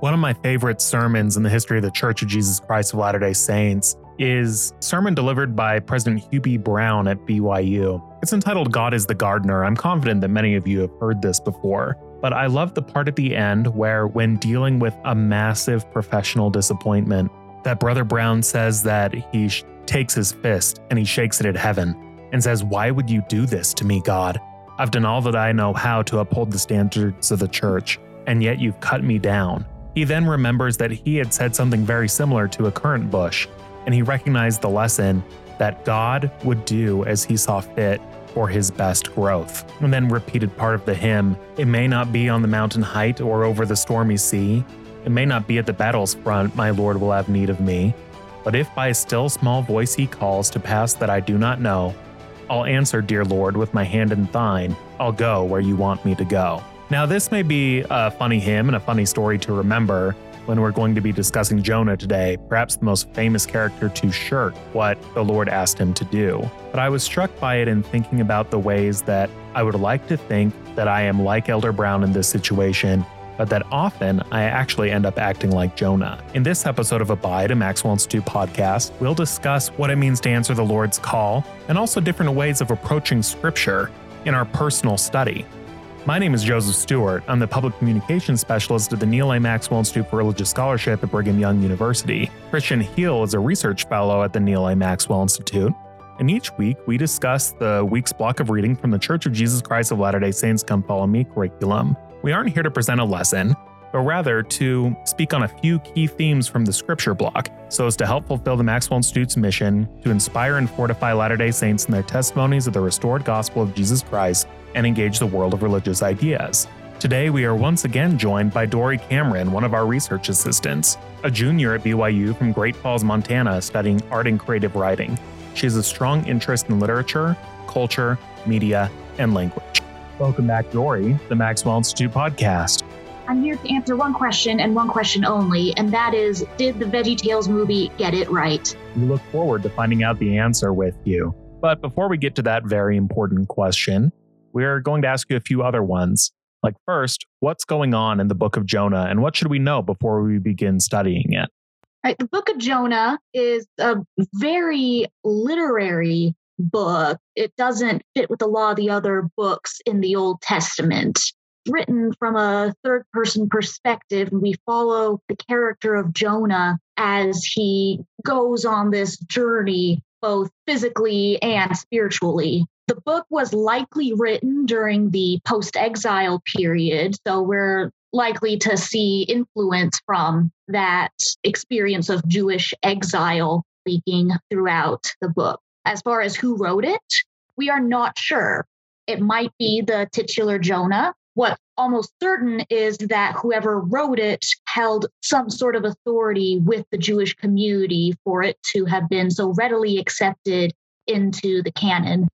One of my favorite sermons in the history of the Church of Jesus Christ of Latter day Saints is sermon delivered by President B. Brown at BYU. It's entitled God is the Gardener. I'm confident that many of you have heard this before, but I love the part at the end where when dealing with a massive professional disappointment, that Brother Brown says that he sh- takes his fist and he shakes it at heaven and says, "Why would you do this to me, God? I've done all that I know how to uphold the standards of the church, and yet you've cut me down." He then remembers that he had said something very similar to a currant bush, and he recognized the lesson that God would do as he saw fit for his best growth. And then repeated part of the hymn It may not be on the mountain height or over the stormy sea. It may not be at the battle's front, my Lord will have need of me. But if by a still small voice he calls to pass that I do not know, I'll answer, dear Lord, with my hand in thine. I'll go where you want me to go. Now, this may be a funny hymn and a funny story to remember when we're going to be discussing Jonah today, perhaps the most famous character to shirk what the Lord asked him to do. But I was struck by it in thinking about the ways that I would like to think that I am like Elder Brown in this situation, but that often I actually end up acting like Jonah. In this episode of Abide, a Maxwell Institute podcast, we'll discuss what it means to answer the Lord's call and also different ways of approaching Scripture in our personal study. My name is Joseph Stewart. I'm the public communications specialist at the Neil A. Maxwell Institute for Religious Scholarship at Brigham Young University. Kristian Heal is a research fellow at the Neil A. Maxwell Institute. And each week, we discuss the week's block of reading from the Church of Jesus Christ of Latter day Saints Come Follow Me curriculum. We aren't here to present a lesson, but rather to speak on a few key themes from the scripture block so as to help fulfill the Maxwell Institute's mission to inspire and fortify Latter day Saints in their testimonies of the restored gospel of Jesus Christ and engage the world of religious ideas. Today, we are once again joined by Dory Cameron, one of our research assistants, a junior at BYU from Great Falls, Montana, studying art and creative writing. She has a strong interest in literature, culture, media, and language. Welcome back, Dory, the Maxwell Institute podcast. I'm here to answer one question and one question only, and that is Did the Veggie Tales movie get it right? We look forward to finding out the answer with you. But before we get to that very important question, we're going to ask you a few other ones. Like, first, what's going on in the book of Jonah, and what should we know before we begin studying it? Right, the book of Jonah is a very literary book. It doesn't fit with a lot of the other books in the Old Testament. Written from a third person perspective, we follow the character of Jonah as he goes on this journey, both physically and spiritually. The book was likely written during the post exile period, so we're likely to see influence from that experience of Jewish exile leaking throughout the book. As far as who wrote it, we are not sure. It might be the titular Jonah. What's almost certain is that whoever wrote it held some sort of authority with the Jewish community for it to have been so readily accepted into the canon.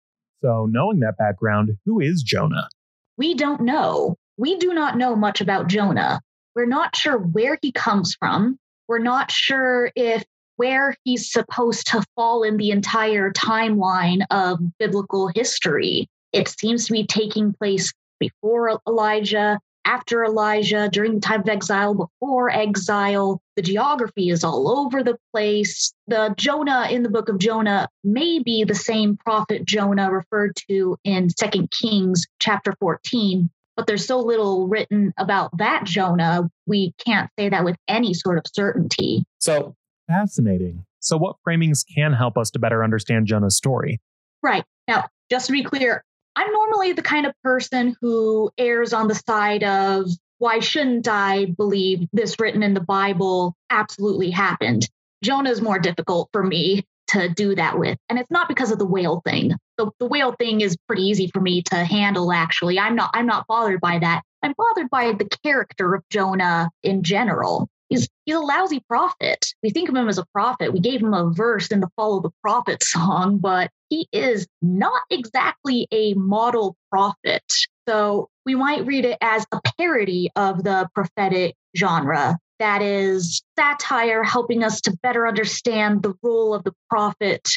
So, knowing that background, who is Jonah? We don't know. We do not know much about Jonah. We're not sure where he comes from. We're not sure if where he's supposed to fall in the entire timeline of biblical history. It seems to be taking place before Elijah, after Elijah, during the time of exile, before exile. The geography is all over the place. The Jonah in the book of Jonah may be the same prophet Jonah referred to in Second Kings chapter 14, but there's so little written about that Jonah, we can't say that with any sort of certainty. So fascinating. So, what framings can help us to better understand Jonah's story? Right. Now, just to be clear, I'm normally the kind of person who errs on the side of why shouldn't I believe this written in the Bible absolutely happened? Jonah is more difficult for me to do that with. And it's not because of the whale thing. The, the whale thing is pretty easy for me to handle actually. I'm not I'm not bothered by that. I'm bothered by the character of Jonah in general. He's he's a lousy prophet. We think of him as a prophet. We gave him a verse in the Follow the Prophet song, but he is not exactly a model prophet. So we might read it as a parody of the prophetic genre. That is satire helping us to better understand the role of the prophet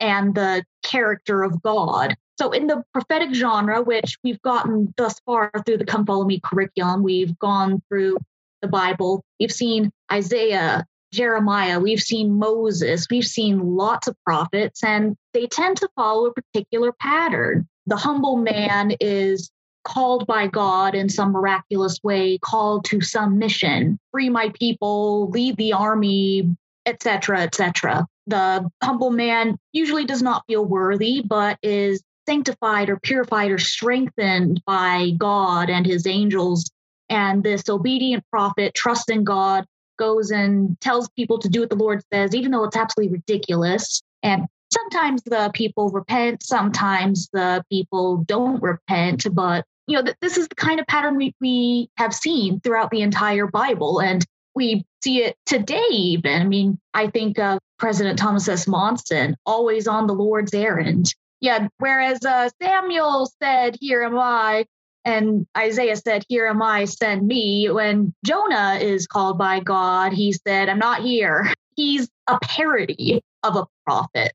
and the character of God. So, in the prophetic genre, which we've gotten thus far through the Come Follow Me curriculum, we've gone through the Bible. We've seen Isaiah, Jeremiah, we've seen Moses, we've seen lots of prophets, and they tend to follow a particular pattern. The humble man is called by God in some miraculous way, called to some mission, free my people, lead the army, etc., etc. The humble man usually does not feel worthy, but is sanctified or purified or strengthened by God and his angels. And this obedient prophet trusts in God, goes and tells people to do what the Lord says, even though it's absolutely ridiculous. And sometimes the people repent, sometimes the people don't repent, but you know, this is the kind of pattern we, we have seen throughout the entire Bible. And we see it today, even. I mean, I think of President Thomas S. Monson, always on the Lord's errand. Yeah, whereas uh, Samuel said, Here am I, and Isaiah said, Here am I, send me. When Jonah is called by God, he said, I'm not here. He's a parody of a prophet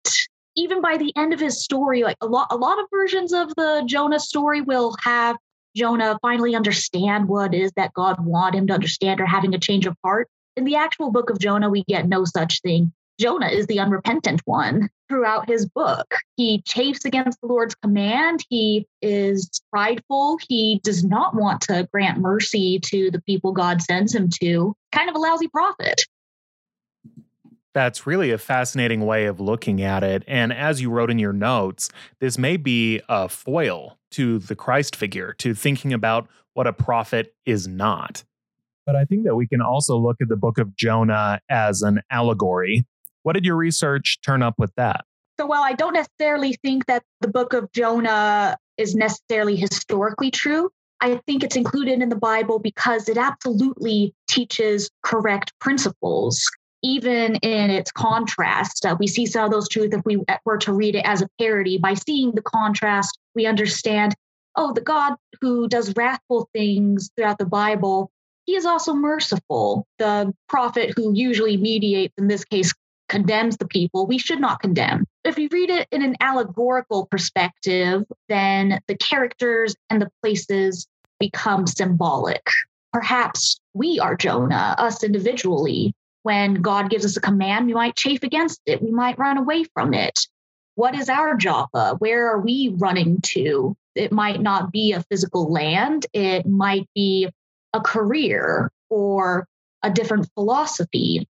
even by the end of his story, like a lot, a lot of versions of the Jonah story will have Jonah finally understand what is that God want him to understand or having a change of heart. In the actual book of Jonah, we get no such thing. Jonah is the unrepentant one throughout his book. He chafes against the Lord's command. He is prideful. He does not want to grant mercy to the people God sends him to. Kind of a lousy prophet. That's really a fascinating way of looking at it. And as you wrote in your notes, this may be a foil to the Christ figure, to thinking about what a prophet is not. But I think that we can also look at the book of Jonah as an allegory. What did your research turn up with that? So, while I don't necessarily think that the book of Jonah is necessarily historically true, I think it's included in the Bible because it absolutely teaches correct principles even in its contrast, uh, we see some of those truths if we were to read it as a parody. By seeing the contrast, we understand oh, the God who does wrathful things throughout the Bible, he is also merciful. The prophet who usually mediates, in this case, condemns the people, we should not condemn. If we read it in an allegorical perspective, then the characters and the places become symbolic. Perhaps we are Jonah, us individually, when God gives us a command, we might chafe against it. We might run away from it. What is our Joppa? Where are we running to? It might not be a physical land, it might be a career or a different philosophy.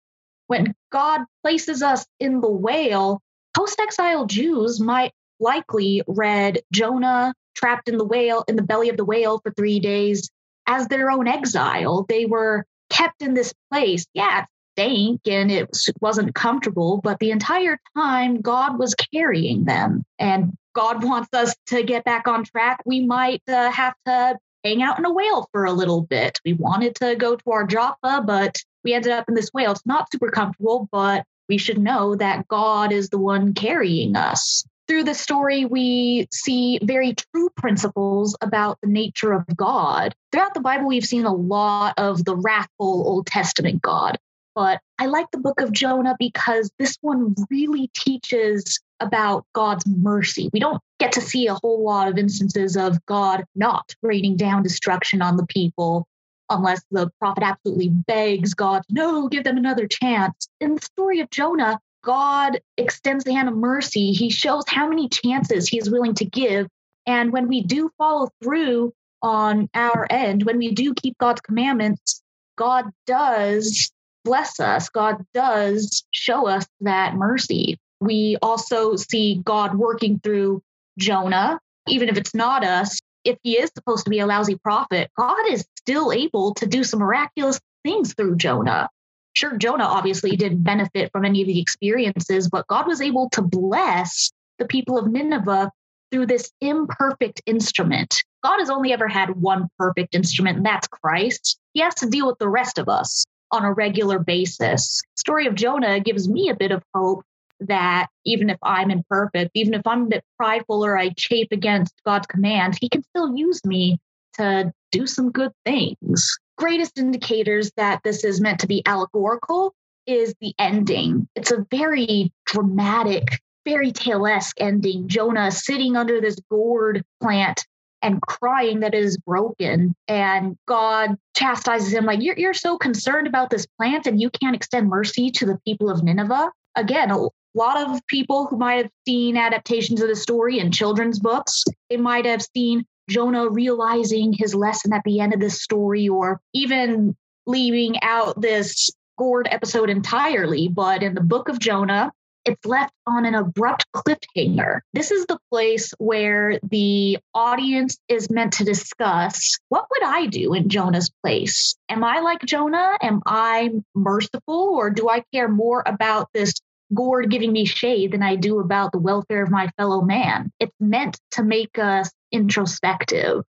When God places us in the whale, post exile Jews might likely read Jonah trapped in the whale, in the belly of the whale for three days as their own exile. They were kept in this place. Yeah, stank and it wasn't comfortable, but the entire time God was carrying them. And God wants us to get back on track. We might uh, have to hang out in a whale for a little bit. We wanted to go to our Joppa, but we ended up in this whale. It's not super comfortable, but we should know that God is the one carrying us. Through the story, we see very true principles about the nature of God. Throughout the Bible, we've seen a lot of the wrathful Old Testament God, but I like the book of Jonah because this one really teaches about God's mercy. We don't get to see a whole lot of instances of God not raining down destruction on the people unless the prophet absolutely begs God, no, give them another chance. In the story of Jonah, God extends the hand of mercy. He shows how many chances he is willing to give. And when we do follow through on our end, when we do keep God's commandments, God does bless us, God does show us that mercy. We also see God working through Jonah, even if it's not us. If he is supposed to be a lousy prophet, God is still able to do some miraculous things through Jonah. Sure, Jonah obviously didn't benefit from any of the experiences, but God was able to bless the people of Nineveh through this imperfect instrument. God has only ever had one perfect instrument, and that's Christ. He has to deal with the rest of us on a regular basis. Story of Jonah gives me a bit of hope that even if I'm imperfect, even if I'm a bit prideful or I chafe against God's command, he can still use me to do some good things. Greatest indicators that this is meant to be allegorical is the ending. It's a very dramatic, fairy tale esque ending. Jonah sitting under this gourd plant and crying that it is broken. And God chastises him, like, you're, you're so concerned about this plant and you can't extend mercy to the people of Nineveh. Again, a lot of people who might have seen adaptations of the story in children's books, they might have seen Jonah realizing his lesson at the end of this story, or even leaving out this gourd episode entirely. But in the book of Jonah, it's left on an abrupt cliffhanger. This is the place where the audience is meant to discuss what would I do in Jonah's place? Am I like Jonah? Am I merciful or do I care more about this gourd giving me shade than I do about the welfare of my fellow man? It's meant to make us introspective.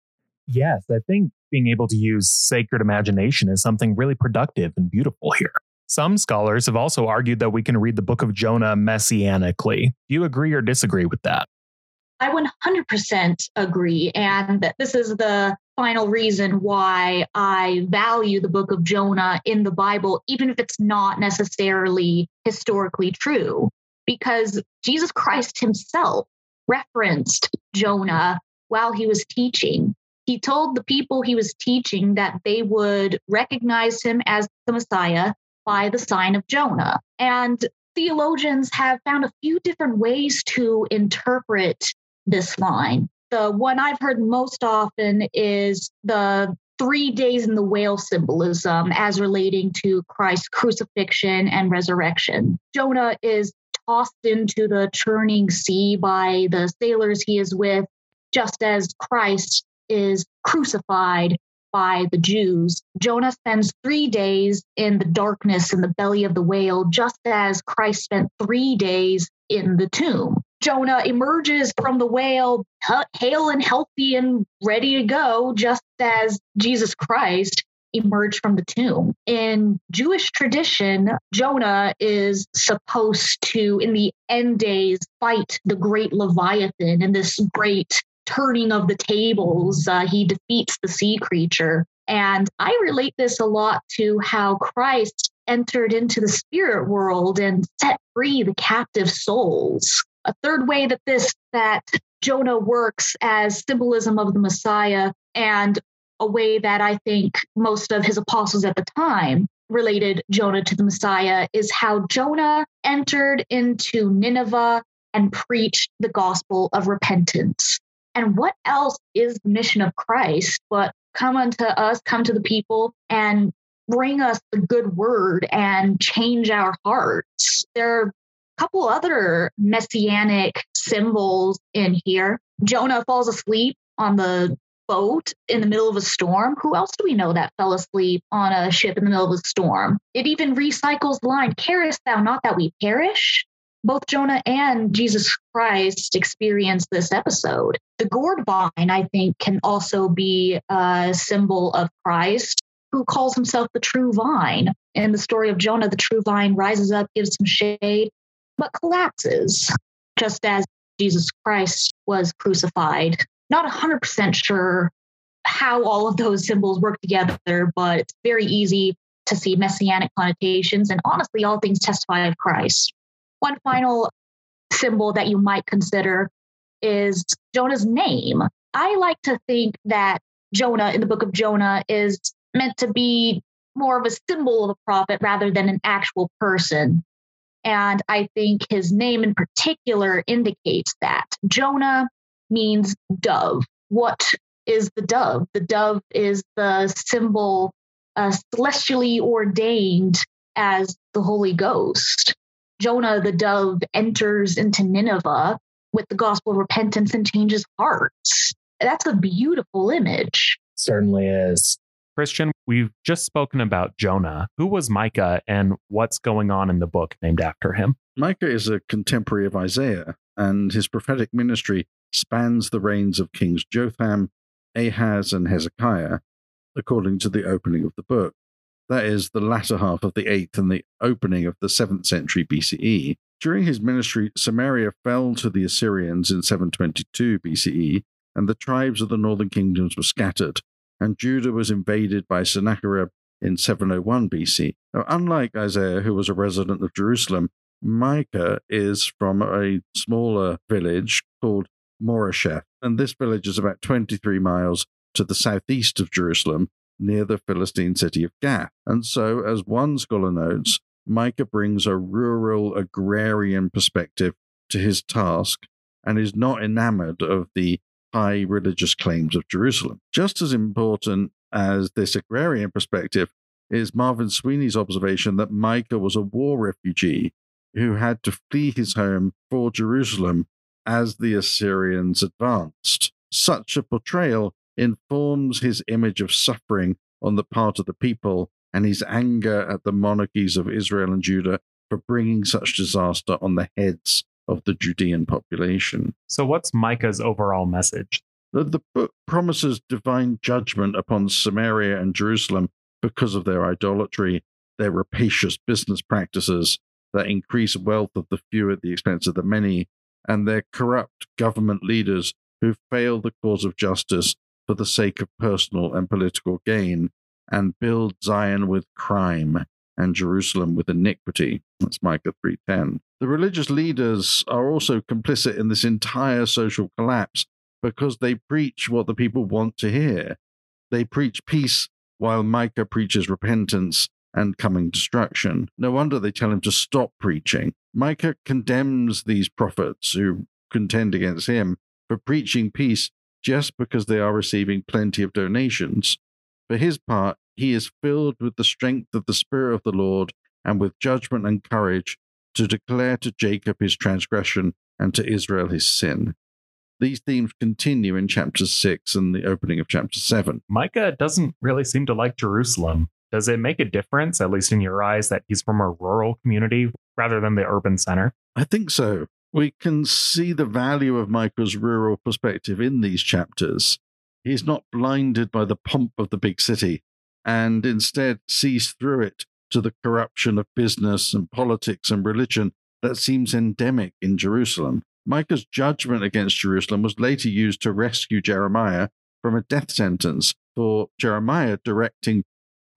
Yes, I think being able to use sacred imagination is something really productive and beautiful here. Some scholars have also argued that we can read the book of Jonah messianically. Do you agree or disagree with that? I 100% agree. And this is the final reason why I value the book of Jonah in the Bible, even if it's not necessarily historically true, because Jesus Christ himself referenced Jonah while he was teaching. He told the people he was teaching that they would recognize him as the Messiah by the sign of Jonah. And theologians have found a few different ways to interpret this line. The one I've heard most often is the three days in the whale symbolism as relating to Christ's crucifixion and resurrection. Jonah is tossed into the churning sea by the sailors he is with, just as Christ is crucified by the Jews. Jonah spends three days in the darkness in the belly of the whale, just as Christ spent three days in the tomb. Jonah emerges from the whale, hale and healthy and ready to go, just as Jesus Christ emerged from the tomb. In Jewish tradition, Jonah is supposed to, in the end days, fight the great Leviathan in this great turning of the tables. Uh, he defeats the sea creature. And I relate this a lot to how Christ entered into the spirit world and set free the captive souls. A third way that this that Jonah works as symbolism of the Messiah and a way that I think most of his apostles at the time related Jonah to the Messiah is how Jonah entered into Nineveh and preached the gospel of repentance. And what else is the mission of Christ but come unto us, come to the people, and bring us the good word and change our hearts? There are a couple other messianic symbols in here. Jonah falls asleep on the boat in the middle of a storm. Who else do we know that fell asleep on a ship in the middle of a storm? It even recycles the line, Carest thou not that we perish? Both Jonah and Jesus Christ experience this episode. The gourd vine, I think, can also be a symbol of Christ, who calls himself the true vine. In the story of Jonah, the true vine rises up, gives some shade, but collapses, just as Jesus Christ was crucified. Not 100% sure how all of those symbols work together, but it's very easy to see messianic connotations. And honestly, all things testify of Christ. One final symbol that you might consider is Jonah's name. I like to think that Jonah in the book of Jonah is meant to be more of a symbol of a prophet rather than an actual person. And I think his name in particular indicates that. Jonah means dove. What is the dove? The dove is the symbol uh, celestially ordained as the Holy Ghost. Jonah the dove enters into Nineveh with the gospel of repentance and changes hearts. That's a beautiful image. Certainly is. Kristian, we've just spoken about Jonah. Who was Micah and what's going on in the book named after him? Micah is a contemporary of Isaiah, and his prophetic ministry spans the reigns of kings Jotham, Ahaz, and Hezekiah, according to the opening of the book that is, the latter half of the 8th and the opening of the 7th century BCE. During his ministry, Samaria fell to the Assyrians in 722 BCE, and the tribes of the northern kingdoms were scattered, and Judah was invaded by Sennacherib in 701 BC. Now, unlike Isaiah, who was a resident of Jerusalem, Micah is from a smaller village called Moresheth, and this village is about 23 miles to the southeast of Jerusalem, near the Philistine city of Gath. And so, as one scholar notes, Micah brings a rural agrarian perspective to his task and is not enamored of the high religious claims of Jerusalem. Just as important as this agrarian perspective is Marvin Sweeney's observation that Micah was a war refugee who had to flee his home for Jerusalem as the Assyrians advanced. Such a portrayal informs his image of suffering on the part of the people and his anger at the monarchies of Israel and Judah for bringing such disaster on the heads of the Judean population. So, what's Micah's overall message? The, the book promises divine judgment upon Samaria and Jerusalem because of their idolatry, their rapacious business practices that increase wealth of the few at the expense of the many, and their corrupt government leaders who fail the cause of justice for the sake of personal and political gain, and build Zion with crime and Jerusalem with iniquity. That's Micah 3:10. The religious leaders are also complicit in this entire social collapse because they preach what the people want to hear. They preach peace while Micah preaches repentance and coming destruction. No wonder they tell him to stop preaching. Micah condemns these prophets who contend against him for preaching peace just because they are receiving plenty of donations. For his part, he is filled with the strength of the Spirit of the Lord and with judgment and courage to declare to Jacob his transgression and to Israel his sin. These themes continue in chapter 6 and the opening of chapter 7. Micah doesn't really seem to like Jerusalem. Does it make a difference, at least in your eyes, that he's from a rural community rather than the urban center? I think so. We can see the value of Micah's rural perspective in these chapters. He's not blinded by the pomp of the big city and instead sees through it to the corruption of business and politics and religion that seems endemic in Jerusalem. Micah's judgment against Jerusalem was later used to rescue Jeremiah from a death sentence for Jeremiah directing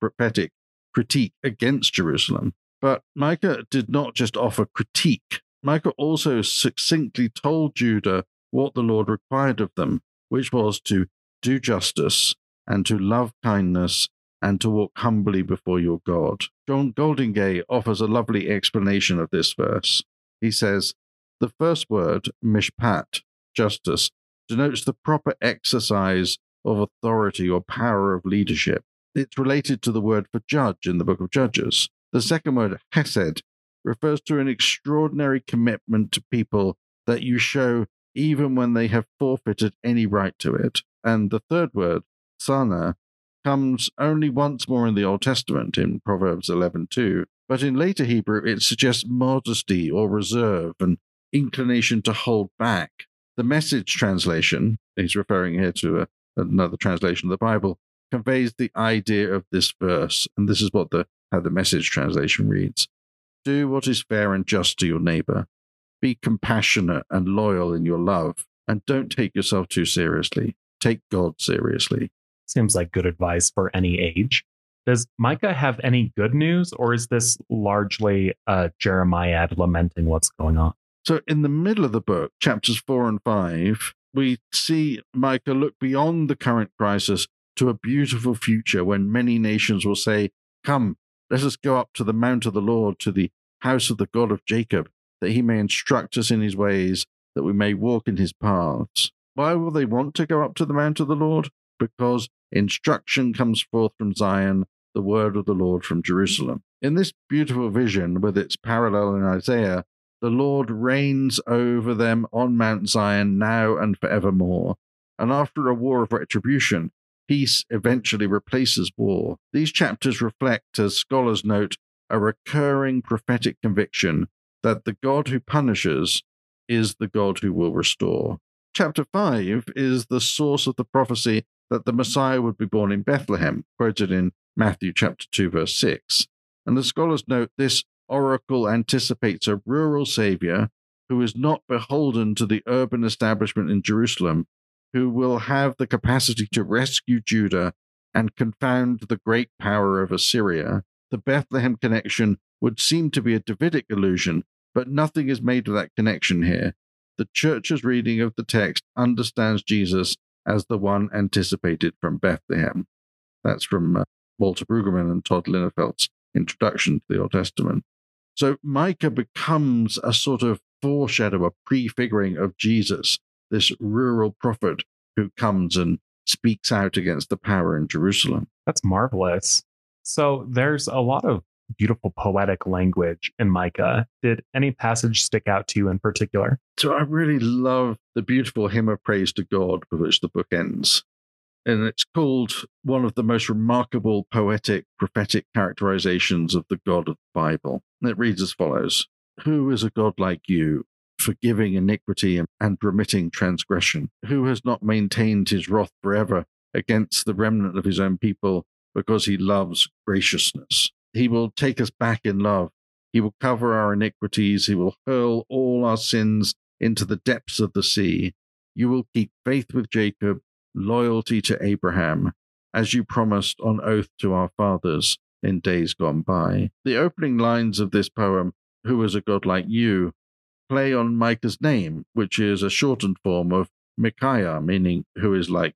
prophetic critique against Jerusalem. But Micah did not just offer critique, Micah also succinctly told Judah what the Lord required of them, which was to do justice and to love kindness and to walk humbly before your God. John Goldingay offers a lovely explanation of this verse. He says, The first word, mishpat, justice, denotes the proper exercise of authority or power of leadership. It's related to the word for judge in the book of Judges. The second word, hesed, refers to an extraordinary commitment to people that you show even when they have forfeited any right to it. And the third word, sana, comes only once more in the Old Testament in Proverbs 11:2, but in later Hebrew it suggests modesty or reserve and inclination to hold back. The message translation, he's referring here to a, another translation of the Bible, conveys the idea of this verse, and this is what the how the message translation reads. Do what is fair and just to your neighbor. Be compassionate and loyal in your love, and don't take yourself too seriously. Take God seriously. Seems like good advice for any age. Does Micah have any good news, or is this largely uh, Jeremiah lamenting what's going on? So, in the middle of the book, chapters four and five, we see Micah look beyond the current crisis to a beautiful future when many nations will say, Come, let us go up to the mount of the Lord, to the house of the God of Jacob, that he may instruct us in his ways, that we may walk in his paths. Why will they want to go up to the mount of the Lord? because instruction comes forth from Zion, the word of the Lord from Jerusalem. In this beautiful vision, with its parallel in Isaiah, the Lord reigns over them on Mount Zion now and forevermore. And after a war of retribution, peace eventually replaces war. These chapters reflect, as scholars note, a recurring prophetic conviction that the God who punishes is the God who will restore. Chapter 5 is the source of the prophecy that the Messiah would be born in Bethlehem, quoted in Matthew chapter 2, verse 6. And the scholars note this oracle anticipates a rural savior who is not beholden to the urban establishment in Jerusalem, who will have the capacity to rescue Judah and confound the great power of Assyria. The Bethlehem connection would seem to be a Davidic illusion, but nothing is made of that connection here. the church's reading of the text understands Jesus as the one anticipated from Bethlehem. That's from uh, Walter Brueggemann and Tod Linafelt's introduction to the Old Testament. So Micah becomes a sort of foreshadow, a prefiguring of Jesus, this rural prophet who comes and speaks out against the power in Jerusalem. That's marvelous. So there's a lot of beautiful poetic language in Micah. Did any passage stick out to you in particular? So I really love the beautiful hymn of praise to God with which the book ends. And it's called one of the most remarkable poetic prophetic characterizations of the God of the Bible. And it reads as follows Who is a God like you, forgiving iniquity and remitting transgression? Who has not maintained his wrath forever against the remnant of his own people because he loves graciousness? He will take us back in love. He will cover our iniquities. He will hurl all our sins into the depths of the sea. You will keep faith with Jacob, loyalty to Abraham, as you promised on oath to our fathers in days gone by. The opening lines of this poem, Who is a God like you, play on Micah's name, which is a shortened form of Micaiah, meaning who is like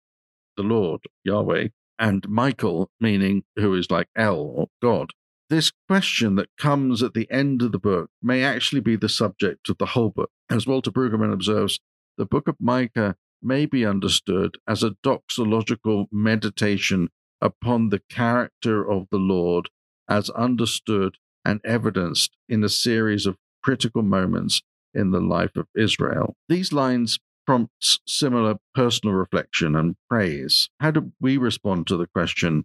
the Lord, Yahweh, and Michael, meaning who is like El, or God. This question that comes at the end of the book may actually be the subject of the whole book. As Walter Brueggemann observes, the book of Micah may be understood as a doxological meditation upon the character of the Lord as understood and evidenced in a series of critical moments in the life of Israel. These lines prompt similar personal reflection and praise. How do we respond to the question,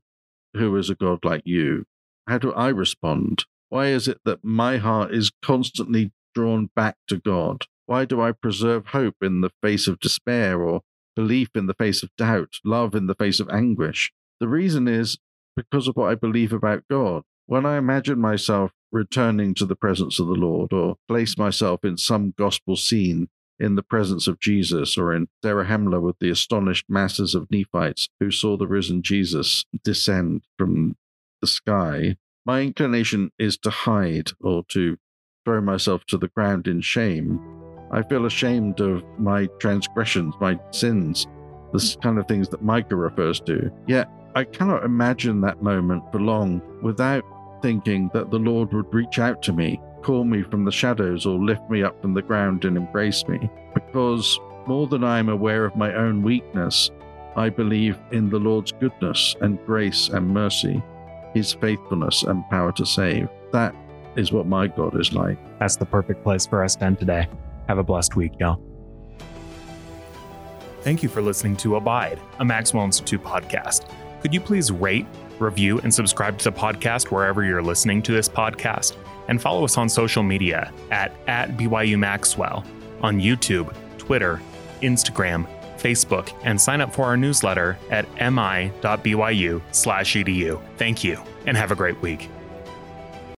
Who is a God like you? How do I respond? Why is it that my heart is constantly drawn back to God? Why do I preserve hope in the face of despair or belief in the face of doubt, love in the face of anguish? The reason is because of what I believe about God. When I imagine myself returning to the presence of the Lord or place myself in some gospel scene in the presence of Jesus or in Zarahemla with the astonished masses of Nephites who saw the risen Jesus descend from the sky, my inclination is to hide or to throw myself to the ground in shame. I feel ashamed of my transgressions, my sins, the kind of things that Micah refers to. Yet I cannot imagine that moment for long without thinking that the Lord would reach out to me, call me from the shadows, or lift me up from the ground and embrace me. Because more than I am aware of my own weakness, I believe in the Lord's goodness and grace and mercy his faithfulness and power to save. That is what my God is like. That's the perfect place for us to end today. Have a blessed week, y'all. Thank you for listening to Abide, a Maxwell Institute podcast. Could you please rate, review, and subscribe to the podcast wherever you're listening to this podcast? And follow us on social media at, at BYU Maxwell on YouTube, Twitter, Instagram, Facebook, and sign up for our newsletter at mi.byu/edu. Thank you, and have a great week.